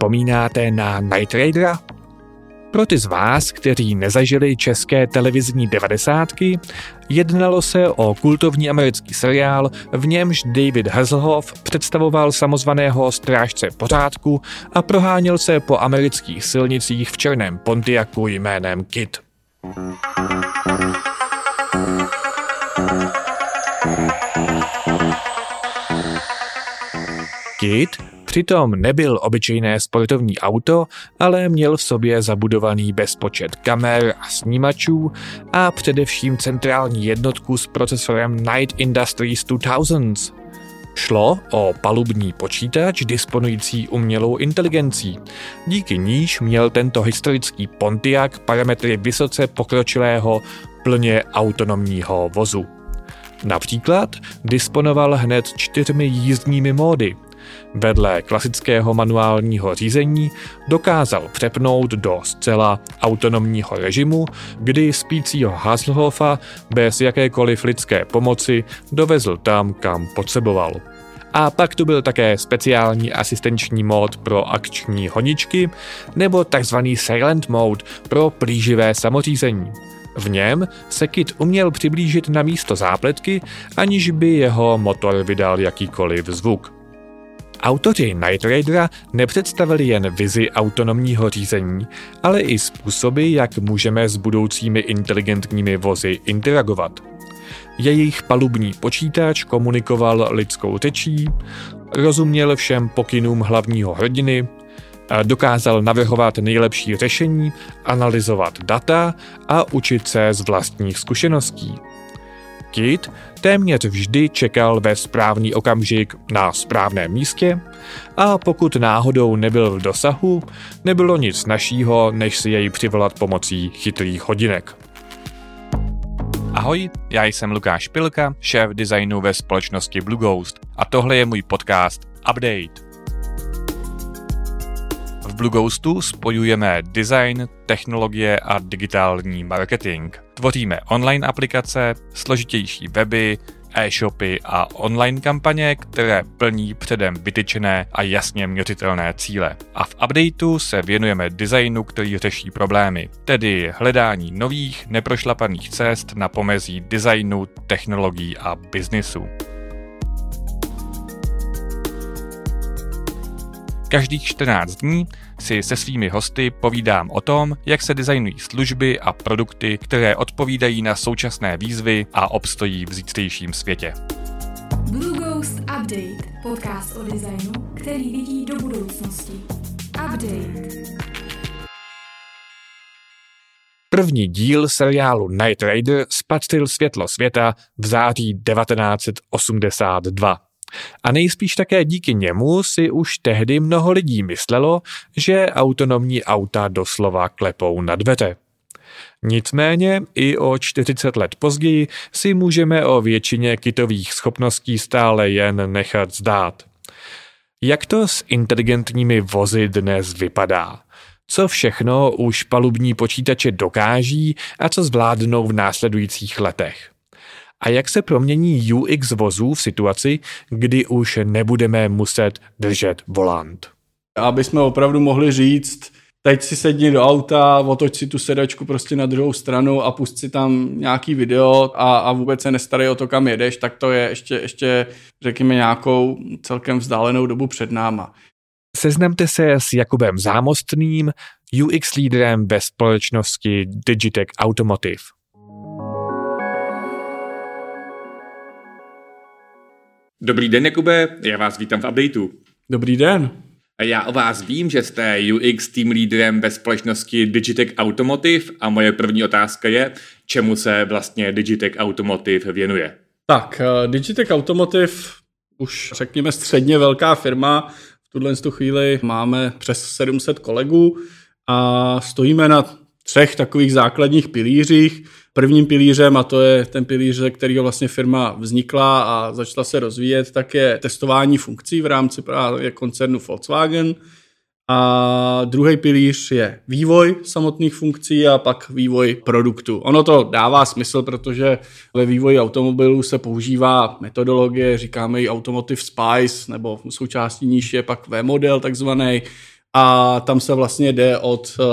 vzpomínáte na Night Raidera? Pro ty z vás, kteří nezažili české televizní devadesátky, jednalo se o kultovní americký seriál, v němž David Hasselhoff představoval samozvaného strážce pořádku a proháněl se po amerických silnicích v černém Pontiacu jménem Kid. Kid Přitom nebyl obyčejné sportovní auto, ale měl v sobě zabudovaný bezpočet kamer a snímačů a především centrální jednotku s procesorem Night Industries 2000. Šlo o palubní počítač disponující umělou inteligencí. Díky níž měl tento historický Pontiac parametry vysoce pokročilého, plně autonomního vozu. Například disponoval hned čtyřmi jízdními módy – Vedle klasického manuálního řízení dokázal přepnout do zcela autonomního režimu, kdy spícího Haslhofa bez jakékoliv lidské pomoci dovezl tam, kam potřeboval. A pak tu byl také speciální asistenční mód pro akční honičky nebo tzv. silent mode pro plíživé samořízení. V něm se Kit uměl přiblížit na místo zápletky, aniž by jeho motor vydal jakýkoliv zvuk. Autoři Night Raidera nepředstavili jen vizi autonomního řízení, ale i způsoby, jak můžeme s budoucími inteligentními vozy interagovat. Jejich palubní počítač komunikoval lidskou řečí, rozuměl všem pokynům hlavního hrdiny, dokázal navrhovat nejlepší řešení, analyzovat data a učit se z vlastních zkušeností. Kit téměř vždy čekal ve správný okamžik na správném místě a pokud náhodou nebyl v dosahu, nebylo nic našího, než si jej přivolat pomocí chytrých hodinek. Ahoj, já jsem Lukáš Pilka, šéf designu ve společnosti Blue Ghost a tohle je můj podcast Update. Blue Ghostu spojujeme design, technologie a digitální marketing. Tvoříme online aplikace, složitější weby, e-shopy a online kampaně, které plní předem vytyčené a jasně měřitelné cíle. A v updateu se věnujeme designu, který řeší problémy, tedy hledání nových, neprošlapaných cest na pomezí designu, technologií a biznisu. Každých 14 dní si se svými hosty povídám o tom, jak se designují služby a produkty, které odpovídají na současné výzvy a obstojí v zítřejším světě. Blue Ghost Update, podcast o designu, který vidí do budoucnosti. Update. První díl seriálu Night Raider spatřil světlo světa v září 1982. A nejspíš také díky němu si už tehdy mnoho lidí myslelo, že autonomní auta doslova klepou na dveře. Nicméně i o 40 let později si můžeme o většině kitových schopností stále jen nechat zdát. Jak to s inteligentními vozy dnes vypadá? Co všechno už palubní počítače dokáží a co zvládnou v následujících letech? A jak se promění UX vozů v situaci, kdy už nebudeme muset držet volant. Aby jsme opravdu mohli říct, teď si sedni do auta, otoč si tu sedačku prostě na druhou stranu a pust si tam nějaký video a, a vůbec se nestarej o to, kam jedeš, tak to je ještě, ještě řekněme, nějakou celkem vzdálenou dobu před náma. Seznamte se s Jakubem Zámostným, UX lídrem ve společnosti Digitech Automotive. Dobrý den, Jakube, já vás vítám v updateu. Dobrý den. Já o vás vím, že jste UX team lídrem ve společnosti Digitech Automotive a moje první otázka je, čemu se vlastně Digitech Automotive věnuje? Tak, eh, Digitech Automotive už řekněme středně velká firma. V tuhle chvíli máme přes 700 kolegů a stojíme na třech takových základních pilířích prvním pilířem, a to je ten pilíř, ze kterého vlastně firma vznikla a začala se rozvíjet, tak je testování funkcí v rámci právě koncernu Volkswagen. A druhý pilíř je vývoj samotných funkcí a pak vývoj produktu. Ono to dává smysl, protože ve vývoji automobilů se používá metodologie, říkáme ji Automotive Spice, nebo součástí níž je pak V-model takzvaný, a tam se vlastně jde od uh,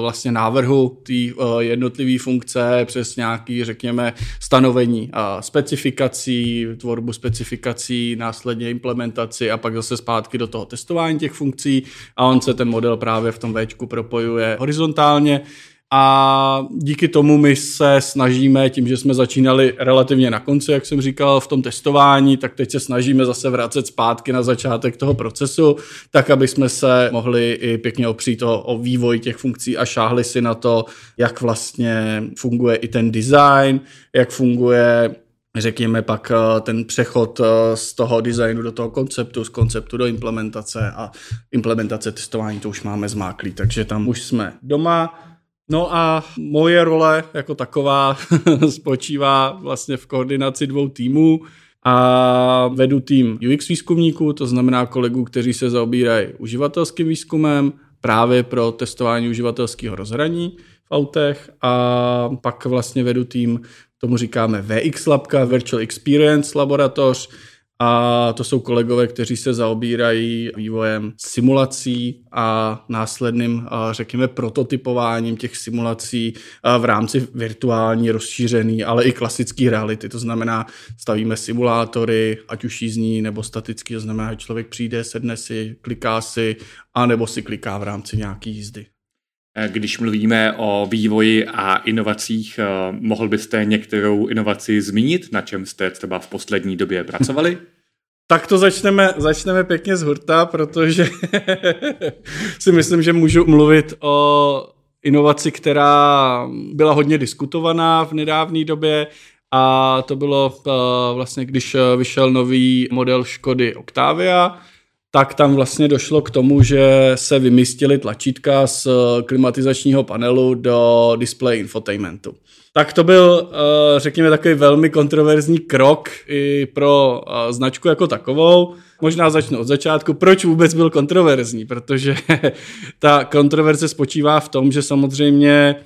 vlastně návrhu té uh, jednotlivé funkce přes nějaký, řekněme, stanovení uh, specifikací, tvorbu specifikací, následně implementaci a pak zase zpátky do toho testování těch funkcí. A on se ten model právě v tom Včku propojuje horizontálně a díky tomu my se snažíme, tím, že jsme začínali relativně na konci, jak jsem říkal, v tom testování, tak teď se snažíme zase vracet zpátky na začátek toho procesu, tak aby jsme se mohli i pěkně opřít o, o vývoj těch funkcí a šáhli si na to, jak vlastně funguje i ten design, jak funguje řekněme pak eh, ten přechod eh, z toho designu do toho konceptu, z konceptu do implementace a implementace testování to už máme zmáklý, takže tam už jsme doma. No a moje role jako taková spočívá vlastně v koordinaci dvou týmů a vedu tým UX výzkumníků, to znamená kolegů, kteří se zaobírají uživatelským výzkumem právě pro testování uživatelského rozhraní v autech a pak vlastně vedu tým, tomu říkáme VX Labka, Virtual Experience laboratoř, a to jsou kolegové, kteří se zaobírají vývojem simulací a následným, řekněme, prototypováním těch simulací v rámci virtuální, rozšířený, ale i klasické reality. To znamená, stavíme simulátory, ať už jízdní nebo statický, to znamená, že člověk přijde, sedne si, kliká si, a nebo si kliká v rámci nějaký jízdy. Když mluvíme o vývoji a inovacích, eh, mohl byste některou inovaci zmínit, na čem jste třeba v poslední době pracovali? Tak to začneme, začneme pěkně z hurta, protože si myslím, že můžu mluvit o inovaci, která byla hodně diskutovaná v nedávné době a to bylo uh, vlastně, když vyšel nový model Škody Octavia, tak tam vlastně došlo k tomu, že se vymístily tlačítka z klimatizačního panelu do display infotainmentu. Tak to byl, eh, řekněme, takový velmi kontroverzní krok i pro eh, značku jako takovou. Možná začnu od začátku. Proč vůbec byl kontroverzní? Protože ta kontroverze spočívá v tom, že samozřejmě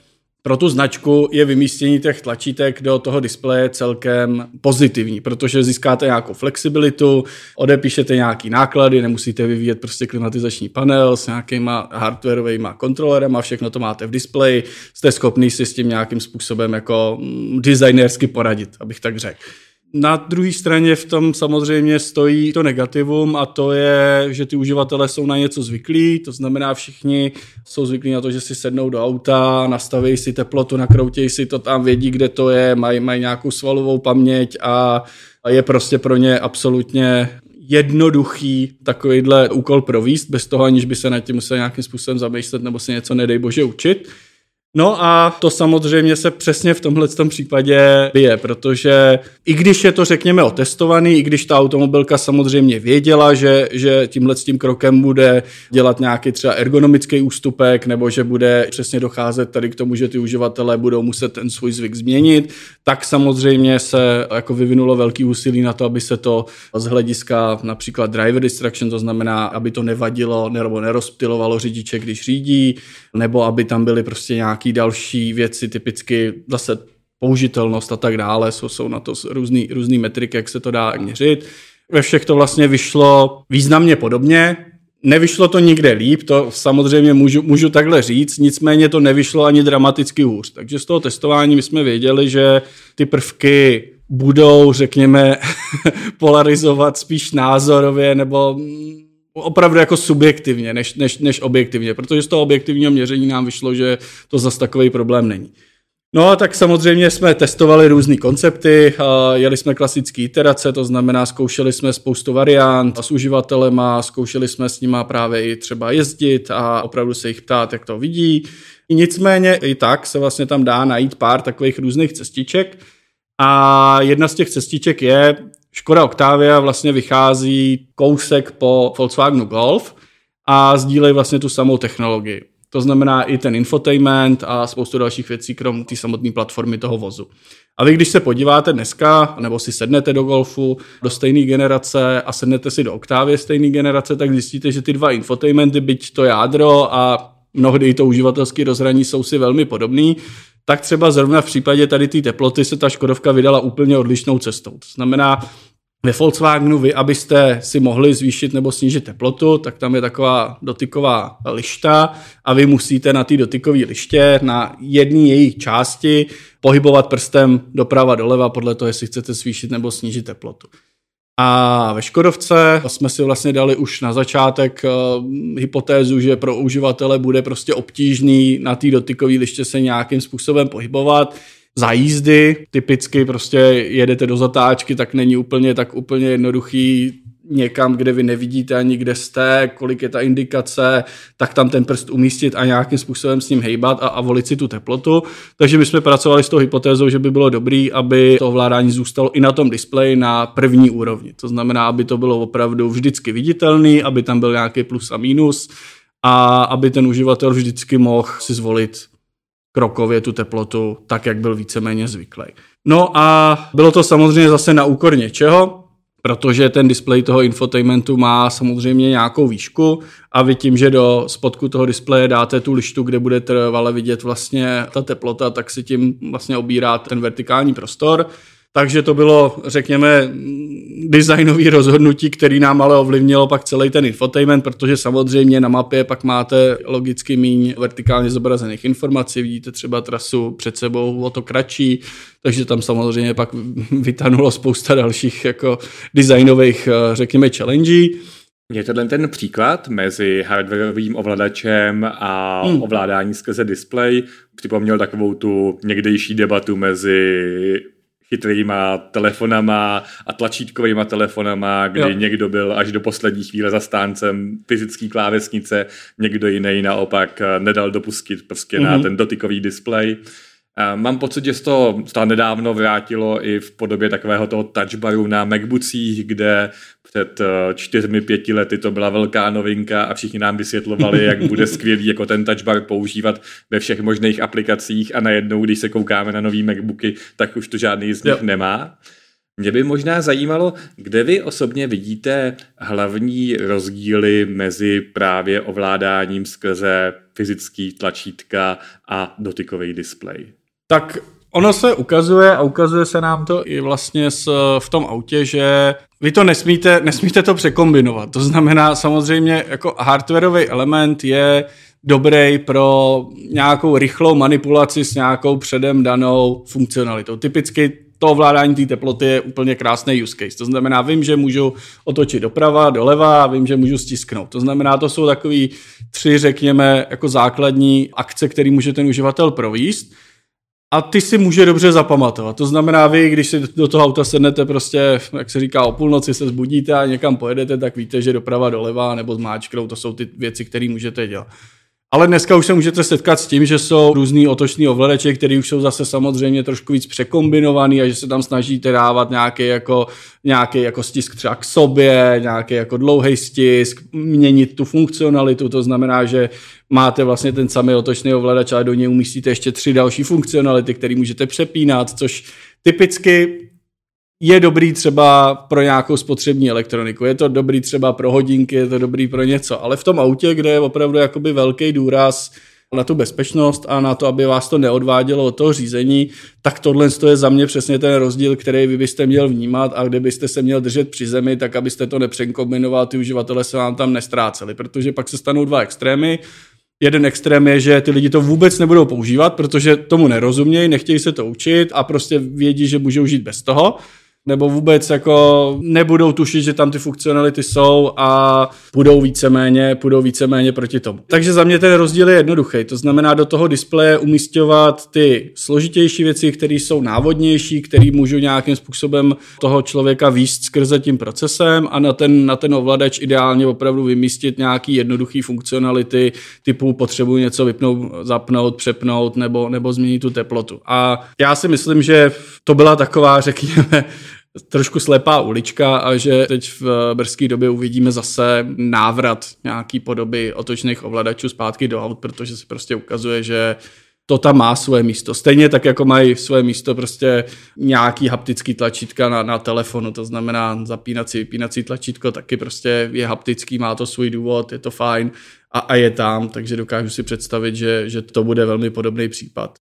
pro tu značku je vymístění těch tlačítek do toho displeje celkem pozitivní, protože získáte nějakou flexibilitu, odepíšete nějaký náklady, nemusíte vyvíjet prostě klimatizační panel s nějakýma hardwareovými kontrolerem a všechno to máte v displeji, jste schopný si s tím nějakým způsobem jako mm, designersky poradit, abych tak řekl. Na druhé straně v tom samozřejmě stojí to negativum a to je, že ty uživatelé jsou na něco zvyklí, to znamená všichni jsou zvyklí na to, že si sednou do auta, nastaví si teplotu, nakroutějí si to tam, vědí, kde to je, mají, mají nějakou svalovou paměť a je prostě pro ně absolutně jednoduchý takovýhle úkol províst, bez toho, aniž by se nad tím musel nějakým způsobem zamýšlet nebo si něco, nedej bože, učit. No a to samozřejmě se přesně v tomhle případě bije, protože i když je to, řekněme, otestovaný, i když ta automobilka samozřejmě věděla, že, že tímhle tím krokem bude dělat nějaký třeba ergonomický ústupek, nebo že bude přesně docházet tady k tomu, že ty uživatelé budou muset ten svůj zvyk změnit, tak samozřejmě se jako vyvinulo velký úsilí na to, aby se to z hlediska například driver distraction, to znamená, aby to nevadilo nebo nerozptilovalo řidiče, když řídí, nebo aby tam byly prostě nějaký další věci, typicky zase použitelnost a tak dále, jsou, jsou na to různý, různý metriky, jak se to dá měřit. Ve všech to vlastně vyšlo významně podobně, Nevyšlo to nikde líp, to samozřejmě můžu, můžu takhle říct, nicméně to nevyšlo ani dramaticky hůř. Takže z toho testování my jsme věděli, že ty prvky budou, řekněme, polarizovat spíš názorově nebo opravdu jako subjektivně, než, než, než objektivně, protože z toho objektivního měření nám vyšlo, že to zas takový problém není. No a tak samozřejmě jsme testovali různé koncepty, jeli jsme klasické iterace, to znamená zkoušeli jsme spoustu variant s uživatelema, zkoušeli jsme s nima právě i třeba jezdit a opravdu se jich ptát, jak to vidí. Nicméně i tak se vlastně tam dá najít pár takových různých cestiček a jedna z těch cestiček je Škoda Octavia vlastně vychází kousek po Volkswagenu Golf a sdílejí vlastně tu samou technologii. To znamená i ten infotainment a spoustu dalších věcí, krom té samotné platformy toho vozu. A vy, když se podíváte dneska, nebo si sednete do Golfu do stejné generace a sednete si do Octavie stejné generace, tak zjistíte, že ty dva infotainmenty, byť to jádro a mnohdy i to uživatelské rozhraní jsou si velmi podobný, tak třeba zrovna v případě tady té teploty se ta Škodovka vydala úplně odlišnou cestou. To znamená, ve Volkswagenu vy, abyste si mohli zvýšit nebo snížit teplotu, tak tam je taková dotyková lišta a vy musíte na té dotykové liště na jedné jejich části pohybovat prstem doprava doleva podle toho, jestli chcete zvýšit nebo snížit teplotu. A ve Škodovce jsme si vlastně dali už na začátek uh, hypotézu, že pro uživatele bude prostě obtížný na té dotykové liště se nějakým způsobem pohybovat za jízdy. Typicky prostě jedete do zatáčky, tak není úplně tak úplně jednoduchý někam, kde vy nevidíte ani kde jste, kolik je ta indikace, tak tam ten prst umístit a nějakým způsobem s ním hejbat a, a volit si tu teplotu. Takže my jsme pracovali s tou hypotézou, že by bylo dobré, aby to ovládání zůstalo i na tom displeji na první úrovni. To znamená, aby to bylo opravdu vždycky viditelný, aby tam byl nějaký plus a minus a aby ten uživatel vždycky mohl si zvolit krokově tu teplotu, tak jak byl víceméně zvyklý. No a bylo to samozřejmě zase na úkor něčeho, protože ten displej toho infotainmentu má samozřejmě nějakou výšku a vy tím, že do spodku toho displeje dáte tu lištu, kde bude trvale vidět vlastně ta teplota, tak si tím vlastně obíráte ten vertikální prostor. Takže to bylo, řekněme, designový rozhodnutí, který nám ale ovlivnilo pak celý ten infotainment, protože samozřejmě na mapě pak máte logicky míň vertikálně zobrazených informací, vidíte třeba trasu před sebou o to kratší, takže tam samozřejmě pak vytanulo spousta dalších jako designových, řekněme, challenge. Mě tenhle ten příklad mezi hardwareovým ovladačem a hmm. ovládání skrze display připomněl takovou tu někdejší debatu mezi chytrýma telefonama a tlačítkovýma telefonama, kdy jo. někdo byl až do poslední chvíle zastáncem fyzický klávesnice, někdo jiný naopak eh, nedal dopustit prostě mm-hmm. na mhm. ten dotykový displej. Mám pocit, že se to stále nedávno vrátilo i v podobě takového toho touchbaru na MacBookích, kde před eh, čtyřmi, pěti lety to byla velká novinka a všichni nám vysvětlovali, jak bude skvělý jako ten touchbar používat ve všech možných aplikacích a najednou, když se koukáme na nový MacBooky, tak už to žádný z nich jo. nemá. Mě by možná zajímalo, kde vy osobně vidíte hlavní rozdíly mezi právě ovládáním skrze fyzický tlačítka a dotykový displej. Tak ono se ukazuje a ukazuje se nám to i vlastně s, v tom autě, že vy to nesmíte, nesmíte to překombinovat. To znamená samozřejmě jako hardwareový element je dobrý pro nějakou rychlou manipulaci s nějakou předem danou funkcionalitou. Typicky to ovládání té teploty je úplně krásný use case. To znamená, vím, že můžu otočit doprava, doleva, vím, že můžu stisknout. To znamená, to jsou takový tři, řekněme, jako základní akce, které může ten uživatel províst a ty si může dobře zapamatovat. To znamená, vy, když si do toho auta sednete prostě, jak se říká, o půlnoci se zbudíte a někam pojedete, tak víte, že doprava doleva nebo zmáčknou, to jsou ty věci, které můžete dělat. Ale dneska už se můžete setkat s tím, že jsou různý otoční ovladače, které už jsou zase samozřejmě trošku víc překombinovaný a že se tam snažíte dávat nějaký jako, nějaký jako stisk třeba k sobě, nějaký jako dlouhý stisk, měnit tu funkcionalitu, to znamená, že máte vlastně ten samý otočný ovladač, ale do něj umístíte ještě tři další funkcionality, které můžete přepínat, což typicky je dobrý třeba pro nějakou spotřební elektroniku, je to dobrý třeba pro hodinky, je to dobrý pro něco, ale v tom autě, kde je opravdu jakoby velký důraz na tu bezpečnost a na to, aby vás to neodvádělo od toho řízení, tak tohle je za mě přesně ten rozdíl, který vy byste měl vnímat a kde byste se měl držet při zemi, tak abyste to nepřekombinoval, ty uživatelé se vám tam nestráceli, protože pak se stanou dva extrémy, Jeden extrém je, že ty lidi to vůbec nebudou používat, protože tomu nerozumějí, nechtějí se to učit a prostě vědí, že můžou žít bez toho nebo vůbec jako nebudou tušit, že tam ty funkcionality jsou a budou víceméně, budou víceméně proti tomu. Takže za mě ten rozdíl je jednoduchý. To znamená do toho displeje umístěvat ty složitější věci, které jsou návodnější, které můžou nějakým způsobem toho člověka výst skrze tím procesem a na ten, na ten ovladač ideálně opravdu vymístit nějaký jednoduchý funkcionality typu potřebuji něco vypnout, zapnout, přepnout nebo, nebo změnit tu teplotu. A já si myslím, že to byla taková, řekněme, trošku slepá ulička a že teď v brzké době uvidíme zase návrat nějaký podoby otočných ovladačů zpátky do aut, protože se prostě ukazuje, že to tam má svoje místo. Stejně tak, jako mají svoje místo prostě nějaký haptický tlačítka na, na telefonu, to znamená zapínací, vypínací tlačítko taky prostě je haptický, má to svůj důvod, je to fajn a, a je tam, takže dokážu si představit, že, že to bude velmi podobný případ.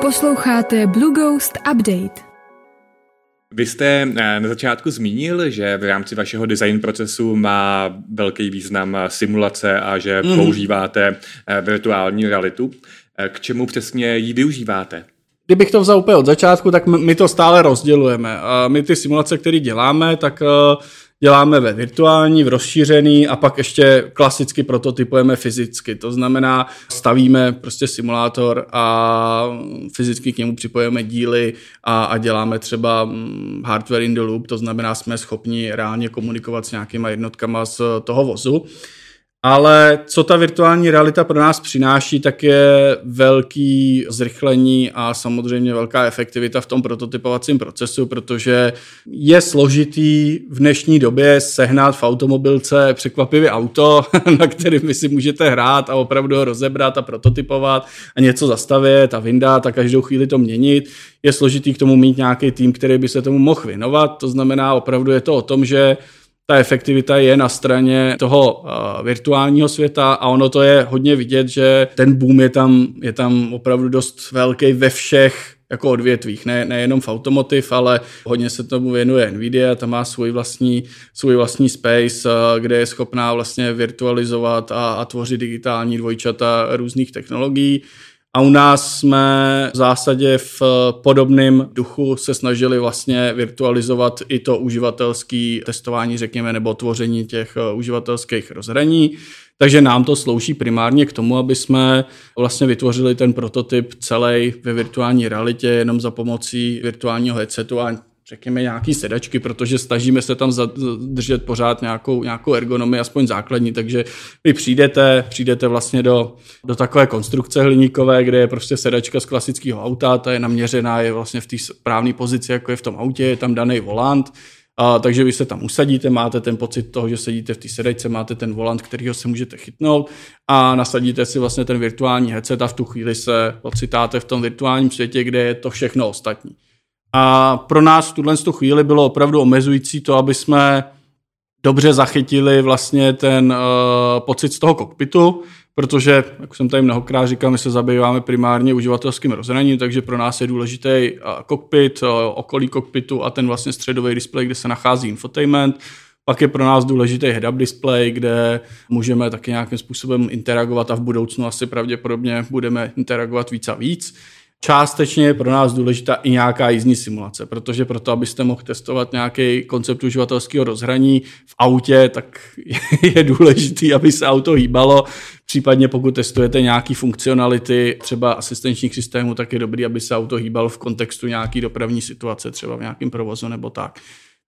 Posloucháte Blue Ghost Update. Vy jste eh, na začátku zmínil, že v rámci vašeho design procesu má velký význam simulace a že mm. používáte eh, virtuální realitu. Eh, k čemu přesně ji využíváte? Kdybych to vzal úplně od začátku, tak my to stále rozdělujeme. My ty simulace, které děláme, tak děláme ve virtuální, v rozšířený a pak ještě klasicky prototypujeme fyzicky. To znamená, stavíme prostě simulátor a fyzicky k němu připojíme díly a, a děláme třeba mm, hardware in the loop, to znamená, jsme schopni reálně komunikovat s nějakýma jednotkama z toho vozu. Ale co ta virtuální realita pro nás přináší, tak je velký zrychlení a samozřejmě velká efektivita v tom prototypovacím procesu, protože je složitý v dnešní době sehnat v automobilce překvapivě auto, na kterým vy si můžete hrát a opravdu ho rozebrat a prototypovat a něco zastavit a vyndat a každou chvíli to měnit. Je složitý k tomu mít nějaký tým, který by se tomu mohl věnovat. To znamená, opravdu je to o tom, že ta efektivita je na straně toho uh, virtuálního světa a ono to je hodně vidět, že ten boom je tam, je tam opravdu dost velký ve všech jako odvětvích, ne, nejenom v automotiv, ale hodně se tomu věnuje Nvidia, tam má svůj vlastní, svůj vlastní space, uh, kde je schopná vlastně virtualizovat a, a tvořit digitální dvojčata různých technologií. A u nás jsme v zásadě v podobném duchu se snažili vlastně virtualizovat i to uživatelské testování, řekněme, nebo tvoření těch eh, uživatelských rozhraní. Takže nám to slouží primárně k tomu, aby jsme vlastně vytvořili ten prototyp celý ve virtuální realitě jenom za pomocí virtuálního headsetu a řekněme, nějaký sedačky, protože snažíme se tam držet pořád nějakou, nějakou ergonomii, aspoň základní, takže vy přijdete, přijdete vlastně do, do takové konstrukce hliníkové, kde je prostě sedačka z klasického auta, ta je naměřená, je vlastně v té správné pozici, jako je v tom autě, je tam daný volant, a, takže vy se tam usadíte, máte ten pocit toho, že sedíte v té sedačce, máte ten volant, kterýho se můžete chytnout a nasadíte si vlastně ten virtuální headset a v tu chvíli se ocitáte v tom virtuálním světě, kde je to všechno ostatní. A pro nás v tuhle chvíli bylo opravdu omezující to, aby jsme dobře zachytili vlastně ten uh, pocit z toho kokpitu, protože, jak jsem tady mnohokrát říkal, my se zabýváme primárně uživatelským rozhraním, takže pro nás je důležitý uh, kokpit, uh, okolí kokpitu a ten vlastně středový displej, kde se nachází infotainment. Pak je pro nás důležitý head-up display, kde můžeme taky nějakým způsobem interagovat a v budoucnu asi pravděpodobně budeme interagovat víc a víc. Částečně je pro nás důležitá i nějaká jízdní simulace, protože proto, abyste mohl testovat nějaký koncept uživatelského rozhraní v autě, tak je důležitý, aby se auto hýbalo. Případně pokud testujete nějaké funkcionality třeba asistenčních systémů, tak je dobrý, aby se auto hýbalo v kontextu nějaké dopravní situace, třeba v nějakém provozu nebo tak.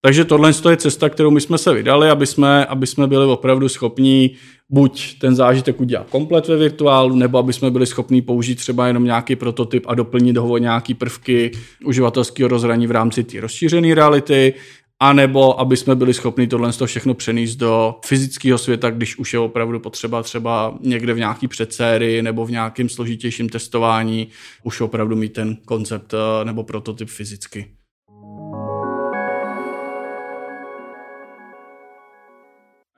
Takže tohle je cesta, kterou my jsme se vydali, aby jsme, aby jsme byli opravdu schopní buď ten zážitek udělat komplet ve virtuálu, nebo aby jsme byli schopni použít třeba jenom nějaký prototyp a doplnit ho nějaký prvky uživatelského rozhraní v rámci té rozšířené reality, a nebo aby jsme byli schopni tohle všechno přenést do fyzického světa, když už je opravdu potřeba třeba někde v nějaký předsérii nebo v nějakém složitějším testování už opravdu mít ten koncept eh, nebo prototyp fyzicky.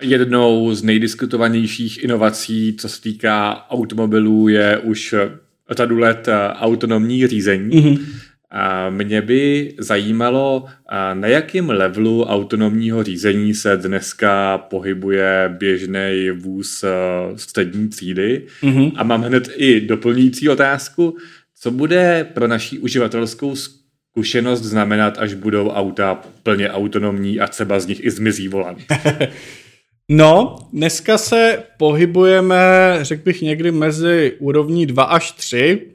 Jednou z nejdiskutovanějších inovací, co se týká automobilů, je už řadu let eh, autonomní řízení. Mm-hmm. A mě by zajímalo, eh, na jakém levelu autonomního řízení se dneska pohybuje běžný vůz eh, střední třídy. Mm-hmm. A mám hned i doplňující otázku, co bude pro naší uživatelskou zkušenost znamenat, až budou auta plně autonomní a třeba z nich i zmizí volant. No, dneska se pohybujeme, řekl bych, někdy mezi úrovní 2 až 3.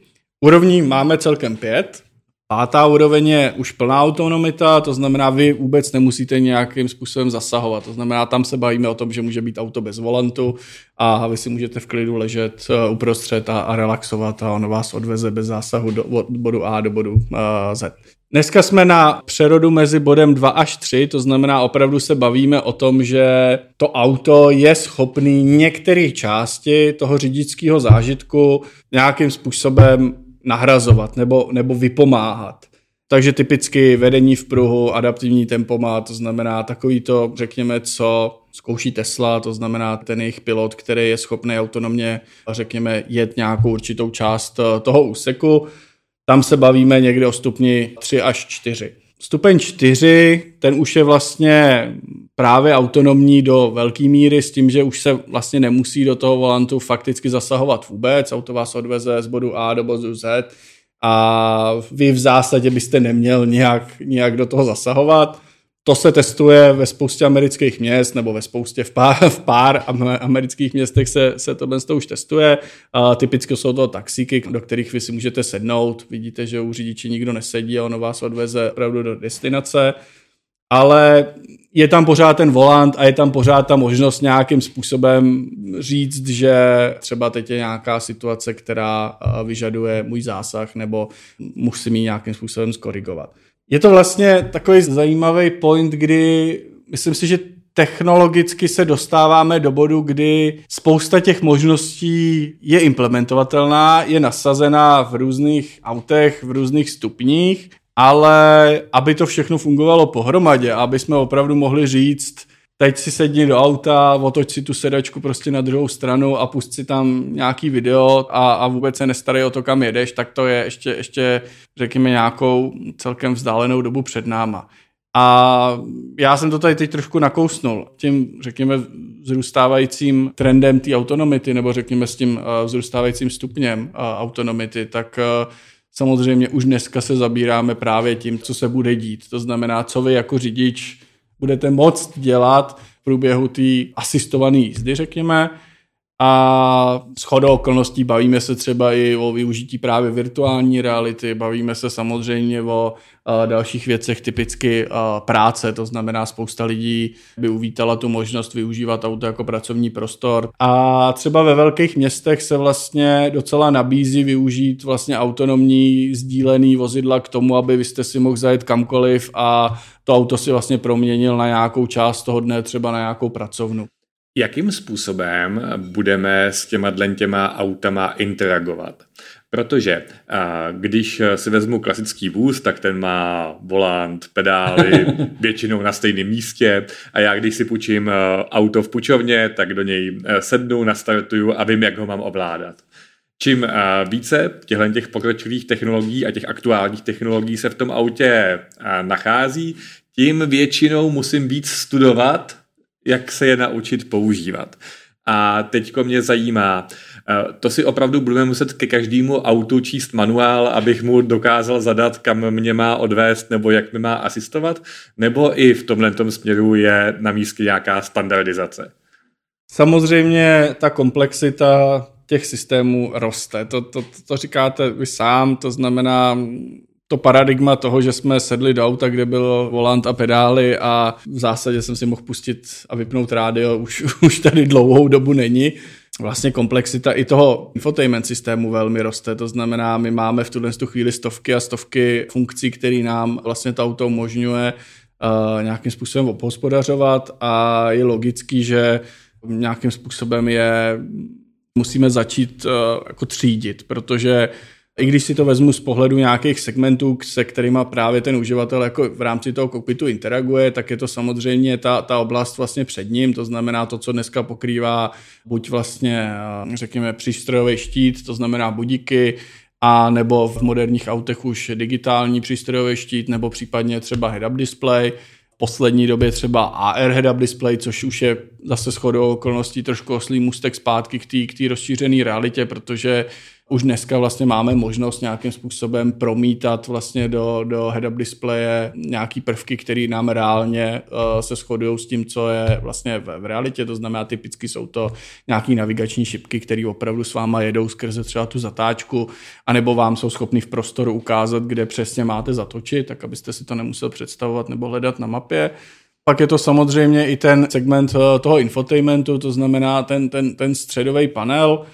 Úrovní máme celkem 5. Pátá úroveň je už plná autonomita, to znamená, vy vůbec nemusíte nějakým způsobem zasahovat. To znamená, tam se bavíme o tom, že může být auto bez volantu a vy si můžete v klidu ležet eh, uprostřed a, a relaxovat a ono vás odveze bez zásahu do, od bodu A do bodu uh, Z. Dneska jsme na přerodu mezi bodem 2 až 3, to znamená opravdu se bavíme o tom, že to auto je schopný některé části toho řidičského zážitku nějakým způsobem nahrazovat nebo, nebo vypomáhat. Takže typicky vedení v pruhu, adaptivní tempomat, to znamená takový to, řekněme, co zkouší Tesla, to znamená ten jejich pilot, který je schopný autonomně, řekněme, jet nějakou určitou část toho úseku tam se bavíme někde o stupni 3 až 4. Stupeň 4, ten už je vlastně právě autonomní do velké míry s tím, že už se vlastně nemusí do toho volantu fakticky zasahovat vůbec. Auto vás odveze z bodu A do bodu Z a vy v zásadě byste neměl nějak, nějak do toho zasahovat. To se testuje ve spoustě amerických měst, nebo ve spoustě v pár, v pár amerických městech se, se to to už testuje. A typicky jsou to taxíky, do kterých vy si můžete sednout. Vidíte, že u řidiči nikdo nesedí a ono vás odveze opravdu do destinace. Ale je tam pořád ten volant a je tam pořád ta možnost nějakým způsobem říct, že třeba teď je nějaká situace, která vyžaduje můj zásah nebo musím ji nějakým způsobem skorigovat. Je to vlastně takový zajímavý point, kdy myslím si, že technologicky se dostáváme do bodu, kdy spousta těch možností je implementovatelná, je nasazená v různých autech, v různých stupních, ale aby to všechno fungovalo pohromadě, aby jsme opravdu mohli říct, teď si sedni do auta, otoč si tu sedačku prostě na druhou stranu a pust si tam nějaký video a, a vůbec se nestarej o to, kam jedeš, tak to je ještě, ještě řekněme, nějakou celkem vzdálenou dobu před náma. A já jsem to tady teď trošku nakousnul. Tím, řekněme, vzrůstávajícím trendem té autonomity, nebo řekněme s tím uh, vzrůstávajícím stupněm uh, autonomity, tak uh, samozřejmě už dneska se zabíráme právě tím, co se bude dít. To znamená, co vy jako řidič budete moct dělat v průběhu té asistované jízdy, řekněme, a s chodou okolností bavíme se třeba i o využití právě virtuální reality, bavíme se samozřejmě o dalších věcech, typicky práce, to znamená spousta lidí by uvítala tu možnost využívat auto jako pracovní prostor. A třeba ve velkých městech se vlastně docela nabízí využít vlastně autonomní sdílený vozidla k tomu, aby vy jste si mohl zajet kamkoliv a to auto si vlastně proměnil na nějakou část toho dne, třeba na nějakou pracovnu. Jakým způsobem budeme s těma těma autama interagovat? Protože když si vezmu klasický vůz, tak ten má volant, pedály, většinou na stejném místě a já když si půjčím auto v půjčovně, tak do něj sednu, nastartuju a vím, jak ho mám ovládat. Čím více těchto těch pokročilých technologií a těch aktuálních technologií se v tom autě nachází, tím většinou musím víc studovat, jak se je naučit používat. A teďko mě zajímá, eh, to si opravdu budeme muset ke každému autu číst manuál, abych mu dokázal zadat, kam mě má odvést nebo jak mi má asistovat, nebo i v tomhle směru je na místě nějaká standardizace? Samozřejmě ta komplexita těch systémů roste. To, to, to říkáte vy sám, to znamená, to paradigma toho, že jsme sedli do auta, kde byl volant a pedály a v zásadě jsem si mohl pustit a vypnout rádio, už, už tady dlouhou dobu není. Vlastně komplexita i toho infotainment systému velmi roste, to znamená, my máme v tuhle chvíli stovky a stovky funkcí, které nám vlastně to auto umožňuje uh, nějakým způsobem obhospodařovat a je logický, že nějakým způsobem je musíme začít uh, jako třídit, protože i když si to vezmu z pohledu nějakých segmentů, se kterými právě ten uživatel jako v rámci toho kokpitu interaguje, tak je to samozřejmě ta, ta oblast vlastně před ním, to znamená to, co dneska pokrývá buď vlastně, eh, řekněme, přístrojový štít, to znamená budíky, a nebo v moderních autech už digitální přístrojový štít, nebo případně třeba head-up display, poslední době třeba AR head-up display, což už je zase shodou okolností trošku oslý můstek zpátky k té rozšířené realitě, protože už dneska vlastně máme možnost nějakým způsobem promítat vlastně do, do head-up displeje nějaký prvky, které nám reálně uh, se shodují s tím, co je vlastně v, v realitě, to znamená typicky jsou to nějaký navigační šipky, které opravdu s váma jedou skrze třeba tu zatáčku, anebo vám jsou schopny v prostoru ukázat, kde přesně máte zatočit, tak abyste si to nemusel představovat nebo hledat na mapě. Pak je to samozřejmě i ten segment eh, toho infotainmentu, to znamená ten, ten, ten středový panel,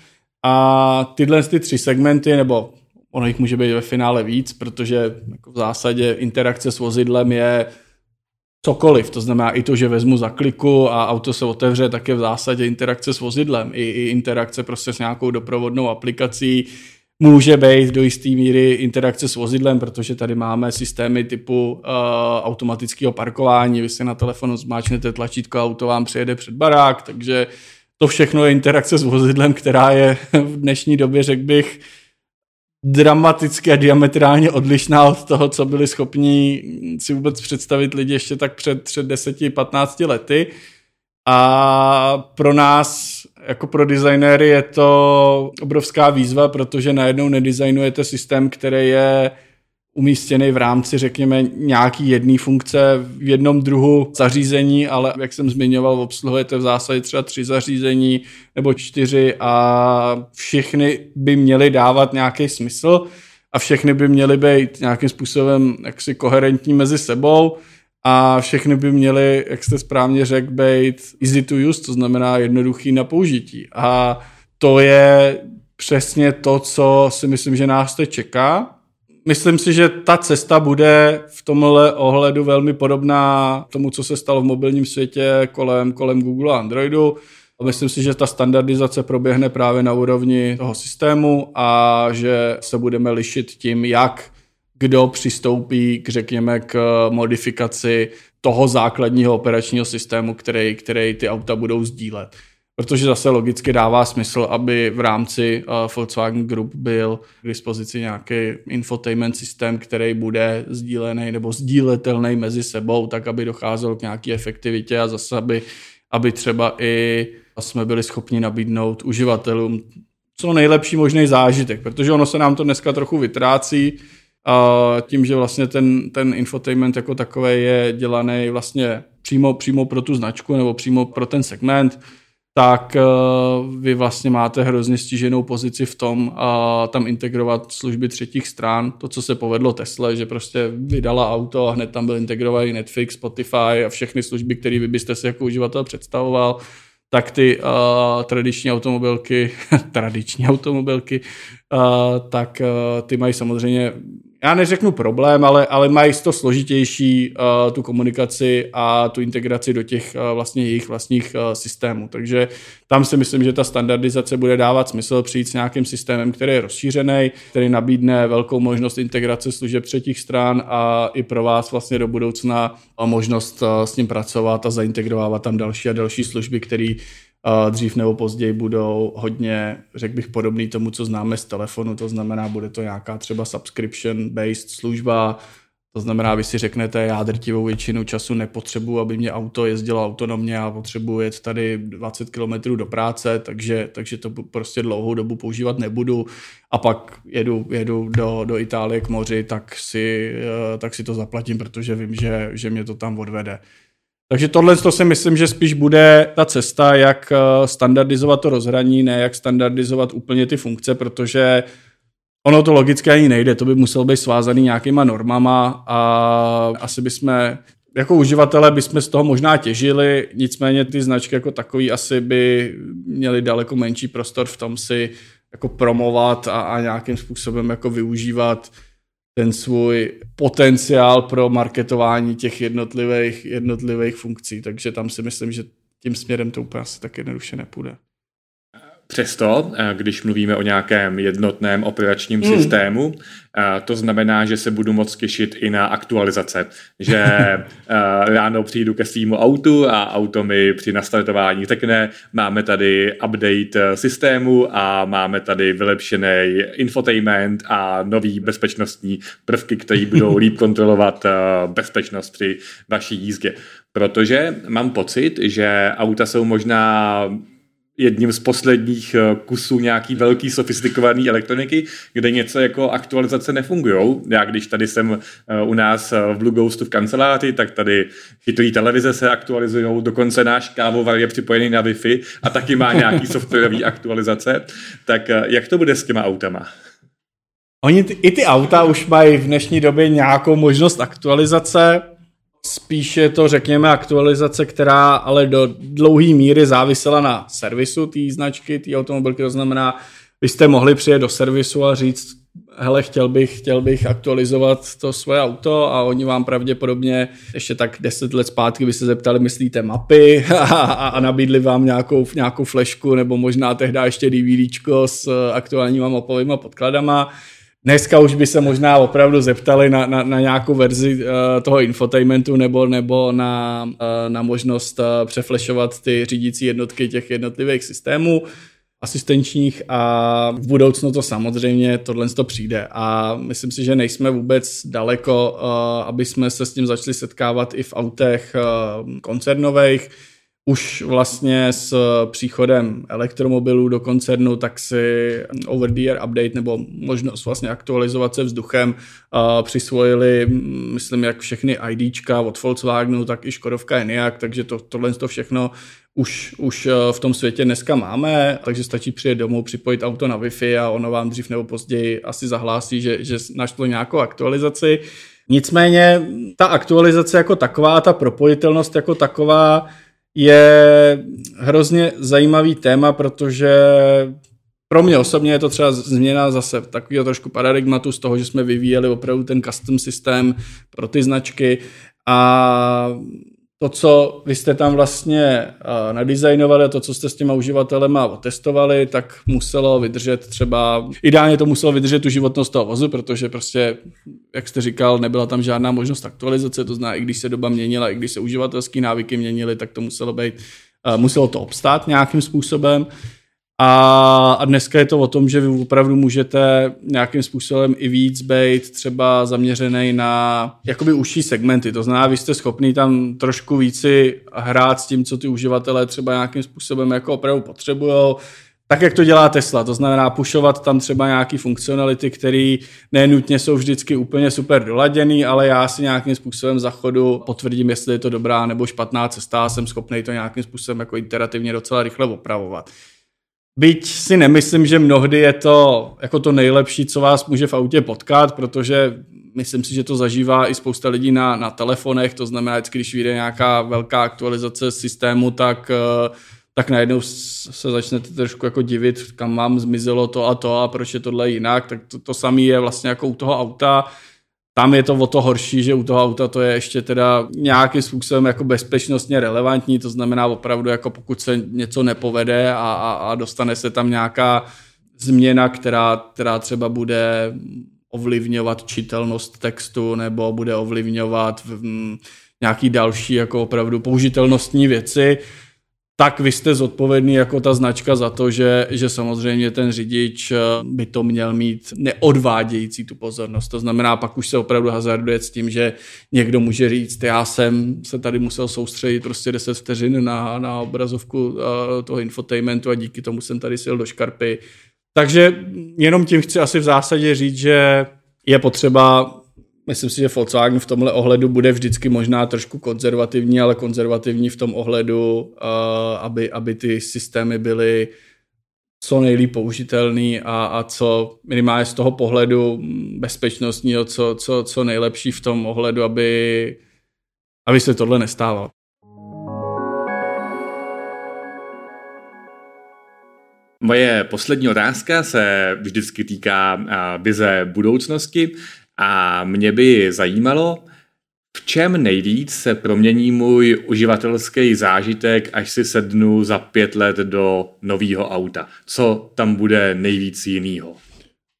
a tyhle ty tři segmenty, nebo ono jich může být ve finále víc, protože jako v zásadě interakce s vozidlem je cokoliv. To znamená i to, že vezmu za kliku a auto se otevře, tak je v zásadě interakce s vozidlem. I, i interakce prostě s nějakou doprovodnou aplikací. Může být do jisté míry interakce s vozidlem, protože tady máme systémy typu uh, automatického parkování. Vy si na telefonu zmáčnete tlačítko, auto vám přijede před barák, takže to všechno je interakce s vozidlem, která je v dnešní době, řekl bych, dramaticky a diametrálně odlišná od toho, co byli schopni si vůbec představit lidi ještě tak před, před 10-15 lety. A pro nás, jako pro designéry, je to obrovská výzva, protože najednou nedesignujete systém, který je umístěný v rámci, řekněme, nějaký jedné funkce v jednom druhu zařízení, ale jak jsem zmiňoval, obsluhujete v zásadě třeba tři zařízení nebo čtyři a všechny by měly dávat nějaký smysl a všechny by měly být nějakým způsobem jaksi koherentní mezi sebou a všechny by měly, jak jste správně řekl, být easy to use, to znamená jednoduchý na použití. A to je přesně to, co si myslím, že nás teď čeká Myslím si, že ta cesta bude v tomhle ohledu velmi podobná tomu, co se stalo v mobilním světě kolem, kolem Google a Androidu. Myslím si, že ta standardizace proběhne právě na úrovni toho systému a že se budeme lišit tím, jak kdo přistoupí k, řekněme, k modifikaci toho základního operačního systému, který, který ty auta budou sdílet protože zase logicky dává smysl, aby v rámci uh, Volkswagen Group byl k dispozici nějaký infotainment systém, který bude sdílený nebo sdíletelný mezi sebou, tak aby docházelo k nějaké efektivitě a zase, aby, aby třeba i jsme byli schopni nabídnout uživatelům co nejlepší možný zážitek, protože ono se nám to dneska trochu vytrácí, a tím, že vlastně ten, ten infotainment jako takový je dělaný vlastně přímo, přímo pro tu značku nebo přímo pro ten segment, tak uh, vy vlastně máte hrozně stíženou pozici v tom uh, tam integrovat služby třetích stran. To, co se povedlo Tesla, že prostě vydala auto a hned tam byl integrovaný Netflix, Spotify a všechny služby, které vy byste si jako uživatel představoval, tak ty uh, tradiční automobilky, tradiční automobilky, uh, tak uh, ty mají samozřejmě já neřeknu problém, ale, ale mají to složitější uh, tu komunikaci a tu integraci do těch uh, vlastně jejich vlastních uh, systémů. Takže tam si myslím, že ta standardizace bude dávat smysl přijít s nějakým systémem, který je rozšířený, který nabídne velkou možnost integrace služeb třetích stran a i pro vás vlastně do budoucna možnost uh, s ním pracovat a zaintegrovávat tam další a další služby, které dřív nebo později budou hodně, řekl bych, podobný tomu, co známe z telefonu, to znamená, bude to nějaká třeba subscription-based služba, to znamená, vy si řeknete, já drtivou většinu času nepotřebuji, aby mě auto jezdilo autonomně a potřebuji jet tady 20 km do práce, takže, takže to prostě dlouhou dobu používat nebudu. A pak jedu, jedu do, do Itálie k moři, tak si, eh, tak si to zaplatím, protože vím, že, že mě to tam odvede. Takže tohle to si myslím, že spíš bude ta cesta, jak eh, standardizovat to rozhraní, ne jak standardizovat úplně ty funkce, protože ono to logicky ani nejde, to by muselo být svázaný nějakýma normama a asi bychom jako uživatelé bychom z toho možná těžili, nicméně ty značky jako takový asi by měly daleko menší prostor v tom si jako promovat a, a nějakým způsobem jako využívat ten svůj potenciál pro marketování těch jednotlivých, jednotlivých funkcí. Takže tam si myslím, že tím směrem to úplně asi tak jednoduše nepůjde. Přesto, eh, když mluvíme o nějakém jednotném operačním mm. systému, eh, to znamená, že se budu moc těšit i na aktualizace. Že eh, ráno přijdu ke svýmu autu a auto mi při nastartování řekne, máme tady update systému a máme tady vylepšený infotainment a nový bezpečnostní prvky, které budou líp kontrolovat bezpečnost při vaší jízdě. Protože mám pocit, že auta jsou možná jedním z posledních eh, kusů nějaký velký sofistikovaný elektroniky, kde něco jako aktualizace nefungují. Já když tady jsem eh, u nás eh, v Blue Ghostu v kanceláři, tak tady chytrý televize se aktualizují, dokonce náš kávovar je připojený na Wi-Fi a taky má nějaký softwarový aktualizace. Tak jak to bude s těma autama? Oni ty, i ty auta už mají v dnešní době nějakou možnost aktualizace, Spíše to, řekněme, aktualizace, která ale do dlouhé míry závisela na servisu té značky, té automobilky, to znamená, vy jste mohli přijet do servisu a říct, hele, chtěl bych, chtěl bych aktualizovat to svoje auto a oni vám pravděpodobně ještě tak deset let zpátky by se zeptali, myslíte mapy? A, a, a nabídli vám nějakou, nějakou flešku nebo možná tehdy ještě DVDčko s aktuálníma mapovými podkladama Dneska už by se možná opravdu zeptali na, na, na nějakou verzi uh, toho infotainmentu nebo, nebo na, uh, na možnost uh, přeflešovat ty řídící jednotky těch jednotlivých systémů. asistenčních a v budoucnu to samozřejmě tohle to přijde a myslím si, že nejsme vůbec daleko, aby jsme se s tím začali setkávat i v autech koncernových, už vlastně s příchodem elektromobilů do koncernu, tak si over the air update nebo možnost vlastně aktualizovat se vzduchem přisvojili, myslím, jak všechny IDčka od Volkswagenu, tak i Škodovka Enyaq, takže to, tohle to všechno už, už v tom světě dneska máme, takže stačí přijet domů, připojit auto na Wi-Fi a ono vám dřív nebo později asi zahlásí, že, že našlo nějakou aktualizaci. Nicméně ta aktualizace jako taková, ta propojitelnost jako taková, je hrozně zajímavý téma, protože pro mě osobně je to třeba změna zase takového trošku paradigmatu z toho, že jsme vyvíjeli opravdu ten custom systém pro ty značky a to, co vy jste tam vlastně nadizajnovali, to, co jste s těma uživatelema otestovali, tak muselo vydržet třeba, ideálně to muselo vydržet tu životnost toho vozu, protože prostě, jak jste říkal, nebyla tam žádná možnost aktualizace, to znamená, i když se doba měnila, i když se uživatelské návyky měnily, tak to muselo být, muselo to obstát nějakým způsobem. A, a dneska je to o tom, že vy opravdu můžete nějakým způsobem i víc být třeba zaměřený na jakoby užší segmenty. To znamená, vy jste schopný tam trošku víci hrát s tím, co ty uživatelé třeba nějakým způsobem jako opravdu potřebují. Tak, jak to dělá Tesla, to znamená pušovat tam třeba nějaké funkcionality, které nenutně jsou vždycky úplně super doladěný, ale já si nějakým způsobem za chodu potvrdím, jestli je to dobrá nebo špatná cesta a jsem schopný to nějakým způsobem jako iterativně docela rychle opravovat. Byť si nemyslím, že mnohdy je to jako to nejlepší, co vás může v autě potkat, protože myslím si, že to zažívá i spousta lidí na, na telefonech, to znamená, že když vyjde nějaká velká aktualizace systému, tak, eh, tak najednou se začnete trošku jako divit, kam vám zmizelo to a to a proč je tohle jinak, tak to, to samé je vlastně jako u toho auta tam je to o to horší, že u toho auta to je ještě teda nějakým způsobem jako bezpečnostně relevantní, to znamená opravdu jako pokud se něco nepovede a, a, a dostane se tam nějaká změna, která, která třeba bude ovlivňovat čitelnost textu nebo bude ovlivňovat v, nějaký další jako opravdu použitelnostní věci, tak vy jste zodpovědný jako ta značka za to, že, že samozřejmě ten řidič eh, by to měl mít neodvádějící tu pozornost. To znamená, pak už se opravdu hazarduje s tím, že někdo může říct, já jsem se tady musel soustředit prostě 10 vteřin na, na obrazovku uh, toho infotainmentu a díky tomu jsem tady sil do škarpy. Takže jenom tím chci asi v zásadě říct, že je potřeba Myslím si, že Volkswagen v tomhle ohledu bude vždycky možná trošku konzervativní, ale konzervativní v tom ohledu, uh, aby, aby ty systémy byly co nejlíp použitelný a, a co minimálně z toho pohledu bezpečnostního, co, co, co nejlepší v tom ohledu, aby, aby se tohle nestávalo. Moje poslední otázka se vždycky týká vize budoucnosti. A mě by zajímalo, v čem nejvíc se promění můj uživatelský zážitek, až si sednu za pět let do nového auta? Co tam bude nejvíc jinýho?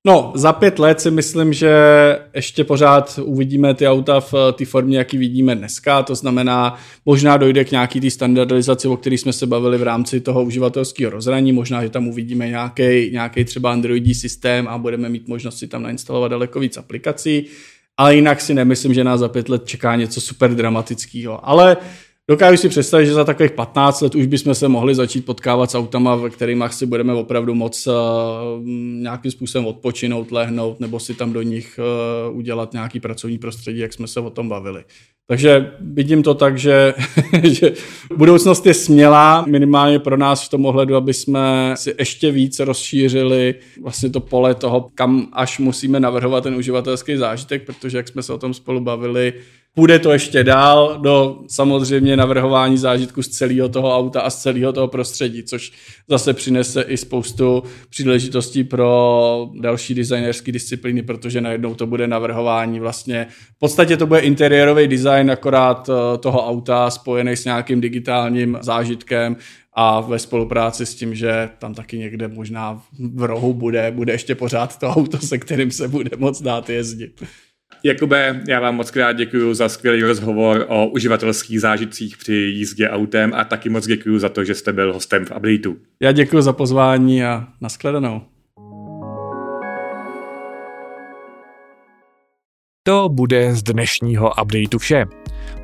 No, za pět let si myslím, že ještě pořád uvidíme ty auta v té formě, jaký vidíme dneska. To znamená, možná dojde k nějaký té standardizaci, o které jsme se bavili v rámci toho uživatelského rozhraní. Možná, že tam uvidíme nějaký, nějaký třeba Androidí systém a budeme mít možnost si tam nainstalovat daleko víc aplikací. Ale jinak si nemyslím, že nás za pět let čeká něco super dramatického. Ale Dokážu si představit, že za takových 15 let už bychom se mohli začít potkávat s autama, ve kterých si budeme opravdu moc uh, nějakým způsobem odpočinout, lehnout, nebo si tam do nich uh, udělat nějaký pracovní prostředí, jak jsme se o tom bavili. Takže vidím to tak, že, že budoucnost je smělá, minimálně pro nás v tom ohledu, aby jsme si ještě víc rozšířili vlastně to pole toho, kam až musíme navrhovat ten uživatelský zážitek, protože jak jsme se o tom spolu bavili, Půjde to ještě dál do samozřejmě navrhování zážitku z celého toho auta a z celého toho prostředí, což zase přinese i spoustu příležitostí pro další designerské disciplíny, protože najednou to bude navrhování vlastně, v podstatě to bude interiérový design akorát eh, toho auta spojený s nějakým digitálním zážitkem a ve spolupráci s tím, že tam taky někde možná v rohu bude, bude ještě pořád to auto, se kterým se bude moc dát jezdit. Jakube, já vám moc krát děkuji za skvělý rozhovor o uživatelských zážitcích při jízdě autem a taky moc děkuji za to, že jste byl hostem v updateu. Já děkuji za pozvání a nashledanou. To bude z dnešního updateu vše.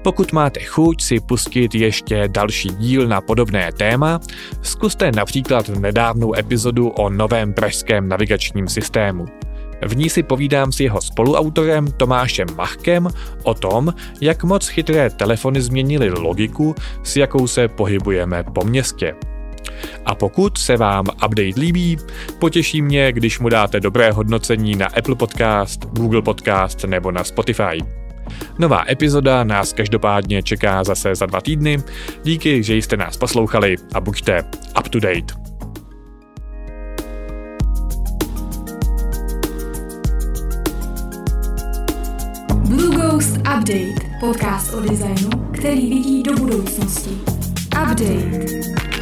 Pokud máte chuť si pustit ještě další díl na podobné téma, zkuste například nedávnou epizodu o novém pražském navigačním systému. V ní si povídám s jeho spoluautorem Tomášem Machkem o tom, jak moc chytré telefony změnily logiku, s jakou se pohybujeme po městě. A pokud se vám update líbí, potěší mě, když mu dáte dobré hodnocení na Apple Podcast, Google Podcast nebo na Spotify. Nová epizoda nás každopádně čeká zase za dva týdny. Díky, že jste nás poslouchali a buďte up to date. Update, podcast o designu, který vidí do budoucnosti. Update.